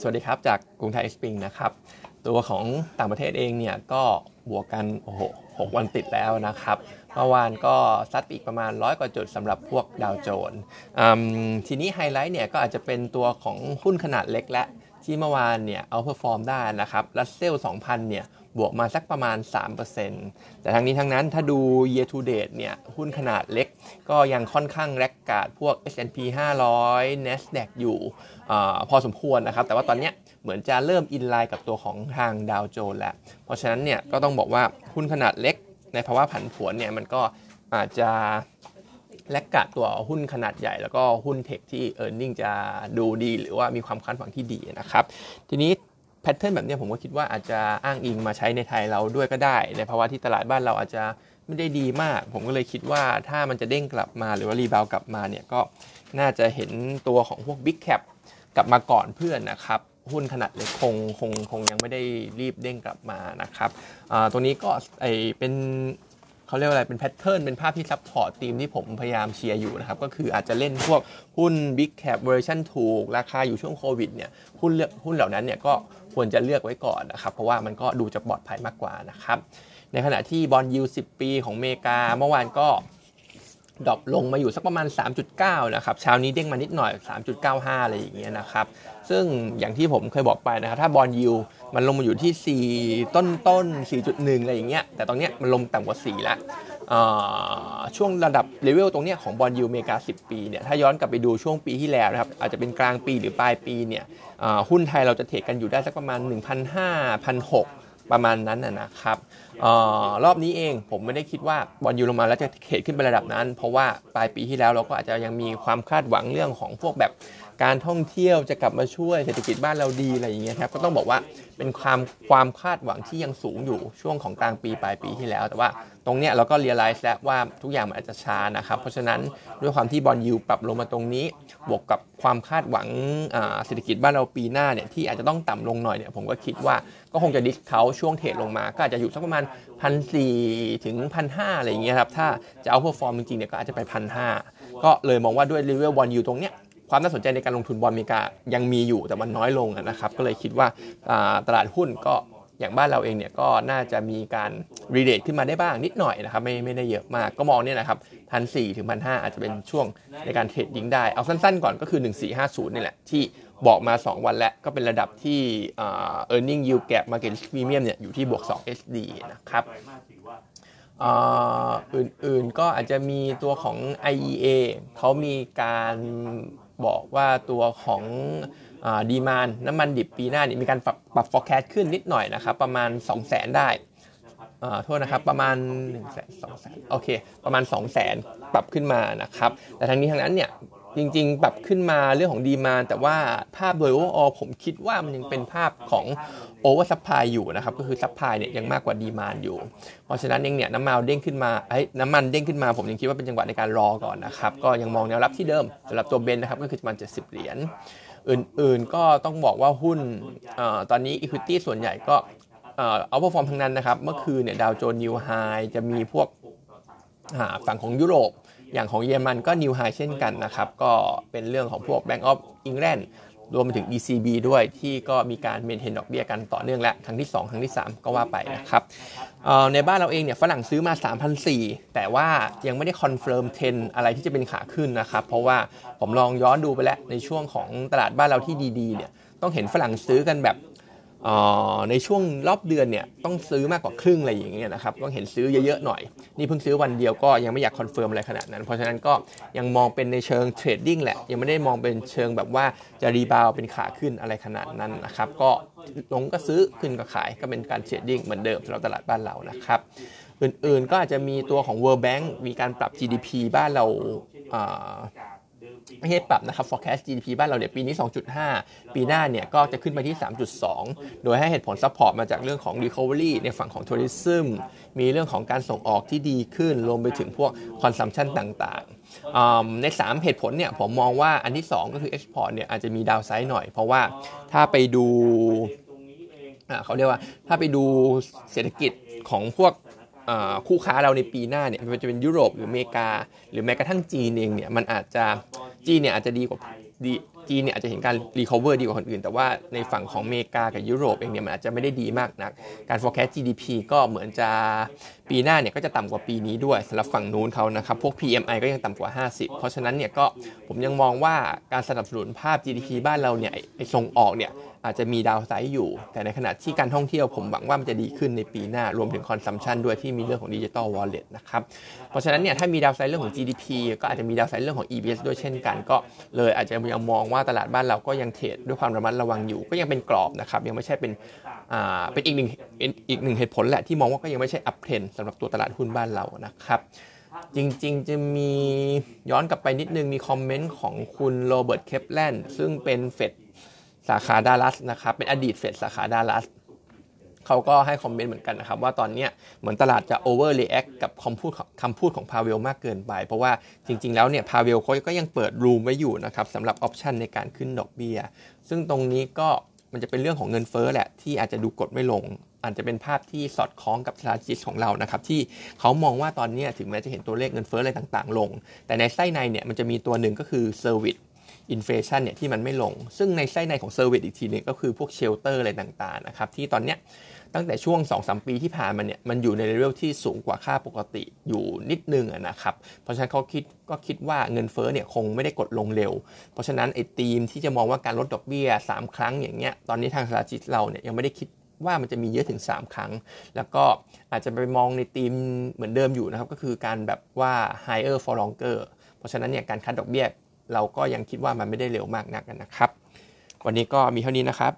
สวัสดีครับ จากกรุงไทย XSpring นะครับ ตัวของต่างประเทศเองเนี่ยก็บวกกันโอ้โหหลายวันติดแล้วนะครับ เมื่อวานก็ซัดอีกประมาณร้อยกว่าจุดสำหรับพวกดาวโจนส์ทีนี้ไฮไลท์เนี่ยก็อาจจะเป็นตัวของหุ้นขนาดเล็กและ ที่เมื่อวานเนี่ย outperform ได้นะครับรัสเซล2,000 เนี่ย บวกมาสักประมาณ 3%แต่ทั้งนี้ทั้งนั้นถ้าดู year to date เนี่ย หุ้นขนาดเล็กก็ยังค่อนข้าง laggard พวก S&P 500 NASDAQ อยู่พอสมควรนะครับ แต่ว่าตอนนี้เหมือนจะเริ่ม in line กับตัวของทางดาวโจนส์แล้ว เพราะฉะนั้นเนี่ยก็ต้องบอกว่าหุ้นขนาดเล็กในภาวะผันผวนเนี่ยมันก็อาจจะ laggard ตัวหุ้นขนาดใหญ่ แล้วก็หุ้น tech ที่ e a r n i n g จะดูดีหรือว่ามีความคาดหวังที่ดีนะครับ ทีนี้ pattern แบบนี้ผมก็คิดว่าอาจจะอ้างอิงมาใช้ในไทยเราด้วยก็ได้ ในภาวะที่ตลาดบ้านเราอาจจะไม่ได้ดีมาก ผมก็เลยคิดว่าถ้ามันจะเด้งกลับมาหรือว่า rebound กลับมาเนี่ยก็น่าจะเห็นตัวของพวก Big Cap กลับมาก่อนเพื่อนนะครับหุ้นขนาดเล็กคงคงคงยังไม่ได้รีบเด้งกลับมานะครับตรงนี้ก็ไอเป็น เขาเรียกว่าอะไรเป็น pattern เป็นภาพที่ support theme ที่ผมพยายามเชียร์อยู่นะครับ ก็คืออาจจะเล่นพวกหุ้น Big Cap Valuation ถูก ราคาอยู่ช่วงโควิดเนี่ยหุ้นหุ้นเหล่านั้นเนี่ยก็ควรจะเลือกไว้ก่อนนะครับ เพราะว่ามันก็ดูจะปลอดภัยมากกว่านะครับในขณะที่ bond yield 10 ปีของอเมริกาเมื่อวานก็ drop ลงมาอยู่สักประมาณ 3.9 นะครับเช้านี้เด้งมานิดหน่อย 3.95 อะไรอย่างเงี้ยนะครับ ซึ่งอย่างที่ผมเคยบอกไปนะครับถ้า bond yield มันลงมาอยู่ที่ 4 ต้นต้น 4.1 อะไรอย่างเงี้ยแต่ตอนเนี้ยมันลงต่ำกว่า 4 แล้วช่วงระดับเลเวลตรงเนี้ยของ bond yield เมกา 10 ปีเนี่ยถ้าย้อนกลับไปดูช่วงปีที่แล้วนะครับอาจจะเป็นกลางปีหรือปลายปีเนี่ยหุ้นไทยเราจะ trade กันอยู่ได้สักประมาณ 1,500 1,600 ประมาณนั้นนะครับออรอบนี้เองผมไม่ได้คิดว่าบอลยูลงมาแล้วจะเขตขึ้นไประดับนั้น เพราะว่าปลายปีที่แล้วเราก็อาจจะยังมีความคาดหวังเรื่องของพวกแบบ การท่องเที่ยวจะกลับมาช่วยเศรษฐกิจบ้านเราดีอะไรอย่างเงี้ยครับก็ต้องบอกว่าเป็นความความคาดหวังที่ยังสูงอยู่ช่วงของกลางปีปลายปีที่แล้ว แต่ว่าตรงเนี้ยเราก็เรียลไลซ์แล้วว่าทุกอย่างมันอาจจะช้านะครับเพราะฉะนั้นด้วยความที่บอลยูปรับลงมาตรงนี้ บวกกับความคาดหวังเศรษฐกิจบ้านเราปีหน้าเนี่ยที่อาจจะต้องต่ำลงหน่อยเนี่ยผมก็คิดว่าก็คงจะ discount ช่วง trade ลงมา ก็อาจจะอยู่สักประมาณพันสี่ถึงพันห้าอะไรอย่างเงี้ยครับถ้าจะ outperform จริงๆเนี่ยก็อาจจะไปพันห้าก็เลยมองว่าด้วย level bond yield ตรงเนี้ย ความน่าสนใจในการลงทุนบอลเมกายังมีอยู่แต่มันน้อยลงนะครับก็เลยคิดว่าตลาดหุ้นก็อย่างบ้านเราเองเนี่ยก็น่าจะมีการ re-rate ขึ้นมาได้บ้างนิดหน่อยนะครับไม่ไม่ได้เยอะมากก็มองเนี่ยนะครับพันสี่ถึงพันห้าอาจจะเป็นช่วงในการ trading ได้ เอาสั้นๆก่อนก็คือ 1450นี่แหละ ที่บอกมา 2 วันแล้ว ก็เป็นระดับที่ earning yield gap market premium เนี่ยอยู่ที่บวก2 SD นะครับอื่นๆก็อาจจะมีตัวของ IEA เขามีการ บอกว่าตัวของดีมานน้ำมันดิบปีหน้านี่มีการปรับปรับ forecast ขึ้นนิดหน่อยนะครับ ประมาณ 2 0 0 0 0 0ได้โทษนะครับประมาณ1นึ่งแสนสองแสนโอเค ประมาณ 2 0 0 0 0 0ปรับขึ้นมานะครับ แต่ทางนี้ทางนั้นเนี่ย จริง ๆ ปรับขึ้นมาเรื่องของดีมาแต่ว่าภาพโดยโออผมคิดว่ามันยังเป็นภาพของโอเวอร์ซัพพลายอยู่นะครับ ก็คือซัพพลายเนี่ยยังมากกว่าดีมานอยู่ เพราะฉะนั้นเองเนี่ยน้ำมันเด้งขึ้นมาไอ้น้ำมันเด้งขึ้นมา ผมยังคิดว่าเป็นจังหวะในการรอก่อนนะครับ ก็ยังมองแนวรับที่เดิมสำหรับตัวเบนนะครับก็คือประมาณ70 เหรียญอื่นๆก็ต้องบอกว่าหุ้นตอนนี้ Equity ส่วนใหญ่ก็outperform ทั้งนั้นนะครับ เมื่อคืนเนี่ยดาวโจนส์ new high จะมีพวก ฝั่งของยุโรป อย่างของเยอรมันก็ new high เช่นกันนะครับ ก็เป็นเรื่องของพวก Bank of England รวมไปถึง ECB ด้วยที่ก็มีการ maintain ดอกเบี้ยกันต่อเนื่องและครั้งที่ 2 ครั้งที่ 3 ก็ว่าไปนะครับในบ้านเราเองเนี่ยฝรั่งซื้อมา3,400แต่ว่ายังไม่ได้ confirm trend อะไรที่จะเป็นขาขึ้นนะครับ เพราะว่าผมลองย้อนดูไปแล้วในช่วงของตลาดบ้านเราที่ดีๆเนี่ยต้องเห็นฝรั่งซื้อกันแบบ ในช่วงรอบเดือนเนี่ยต้องซื้อมากกว่าครึ่งอะไรอย่างเงี้ยนะครับต้องเห็นซื้อเยอะๆหน่อย นี่เพิ่งซื้อวันเดียวก็ยังไม่อยาก confirm อะไรขนาดนั้น เพราะฉะนั้นก็ยังมองเป็นในเชิง trading แหละ ยังไม่ได้มองเป็นเชิงแบบว่าจะ rebound เป็นขาขึ้นอะไรขนาดนั้นนะครับก็ลงก็ซื้อขึ้นก็ขายก็เป็นการ trading เหมือนเดิมสำหรับตลาดบ้านเรานะครับอื่นๆก็อาจจะมีตัวของ World Bank มีการปรับ GDP บ้านเรา ไม่ใช่ปรับนะครับ forecast GDP บ้านเราเนี่ยปีนี้ 2.5 ปีหน้าเนี่ยก็จะขึ้นไปที่ 3.2 โดยให้เหตุผล support มาจากเรื่องของ recovery ในฝั่งของ tourism มีเรื่องของการส่งออกที่ดีขึ้น รวมไปถึงพวก consumption ต่างๆ ใน 3 เหตุผลเนี่ยผมมองว่าอันที่ 2 ก็คือ export เนี่ยอาจจะมีดาวไซด์หน่อย เพราะว่าถ้าไปดูเขาเรียกว่าถ้าไปดูเศรษฐกิจของพวกคู่ค้าเราในปีหน้าเนี่ยมันจะเป็นยุโรปหรืออเมริกา หรือแม้กระทั่งจีนเองเนี่ยมันอาจจะ จีนเนี่ยอาจจะดีกว่าดี จีนเนี่ยอาจจะเห็นการ recover ดีกว่าคนอื่น แต่ว่าในฝั่งของอเมริกากับยุโรปเองเนี่ยมันอาจจะไม่ได้ดีมากนักการ forecast GDP ก็เหมือนจะปีหน้าเนี่ยก็จะต่ำกว่าปีนี้ด้วยสำหรับฝั่งนู้นเขานะครับ พวก PMI ก็ยังต่ำกว่า 50 เพราะฉะนั้นเนี่ยก็ผมยังมองว่าการสนับสนุนภาพ GDP บ้านเราเนี่ยไอ้ส่งออกเนี่ยอาจจะมี downside อยู่ แต่ในขณะที่การท่องเที่ยวผมหวังว่ามันจะดีขึ้นในปีหน้ารวมถึง consumption ด้วยที่มีเรื่องของ digital wallet นะครับ เพราะฉะนั้นเนี่ยถ้ามี downside เรื่องของ GDP ก็อาจจะมี downside เรื่องของ EPS ด้วยเช่นกันก็เลยอาจจะยังมองว่าตลาดบ้านเราก็ยัง trade ด้วยความระมัดระวังอยู่ ก็ยังเป็นกรอบนะครับยังไม่ใช่เป็นอ่าเป็นอีกหนึ่งอีกหนึ่งเหตุผลแหละที่มองว่าก็ยังไม่ใช่ uptrend สำหรับตัวตลาดหุ้นบ้านเรานะครับจริงๆ จะมีย้อนกลับไปนิดนึงมี comment ของคุณ Robert Kaplan ซึ่งเป็นเฟดสาขาดัลลัสนะครับเป็นอดีตเฟดสาขาดัลลัส เขาก็ให้ comment เหมือนกันนะครับว่าตอนนี้เหมือนตลาดจะ overreact กับคำพูดคำพูดของพาเวลมากเกินไป เพราะว่าจริง ๆ แล้วเนี่ยพาเวลเขาก็ยังเปิด room ไว้อยู่นะครับสำหรับ option ในการขึ้นดอกเบี้ย ซึ่งตรงนี้ก็มันจะเป็นเรื่องของเงินเฟ้อแหละที่อาจจะดูกดไม่ลง อาจจะเป็นภาพที่สอดคล้องกับ s t r a t e g i s ของเรานะครับที่เขามองว่าตอนนี้ถึงแม้จะเห็นตัวเลขเงินเฟ้ออะไรต่างๆ ลง แต่ในไส้ในเนี่ยมันจะมีตัวหนึ่งก็คือ Service อินเฟชันเนี่ยที่มันไม่ลง ซึ่งในไส้ในของ service อีกทีนึงก็คือพวก shelter อะไรต่างๆนะครับที่ตอนเนี้ย ตั้งแต่ช่วง 2-3 ปีที่ผ่านมาเนี่ยมันอยู่ในเลเวลที่สูงกว่าค่าปกติอยู่นิดนึงนะครับ เพราะฉะนั้นเขาคิดก็คิดว่าเงินเฟ้อเนี่ยคงไม่ได้กดลงเร็ว เพราะฉะนั้นไอ้ธีมที่จะมองว่าการลดดอกเบี้ย 3 ครั้งอย่างเงี้ยตอนนี้ทาง strategist เราเนี่ยยังไม่ได้คิดว่ามันจะมีเยอะถึง 3 ครั้ง แล้วก็อาจจะไปมองในธีมเหมือนเดิมอยู่นะครับก็คือการแบบว่า higher for longer เพราะฉะนั้นเนี่ยการ cut ดอกเบี้ยเราก็ยังคิดว่ามันไม่ได้เร็วมากนักนะครับ วันนี้ก็มีเท่านี้นะครับ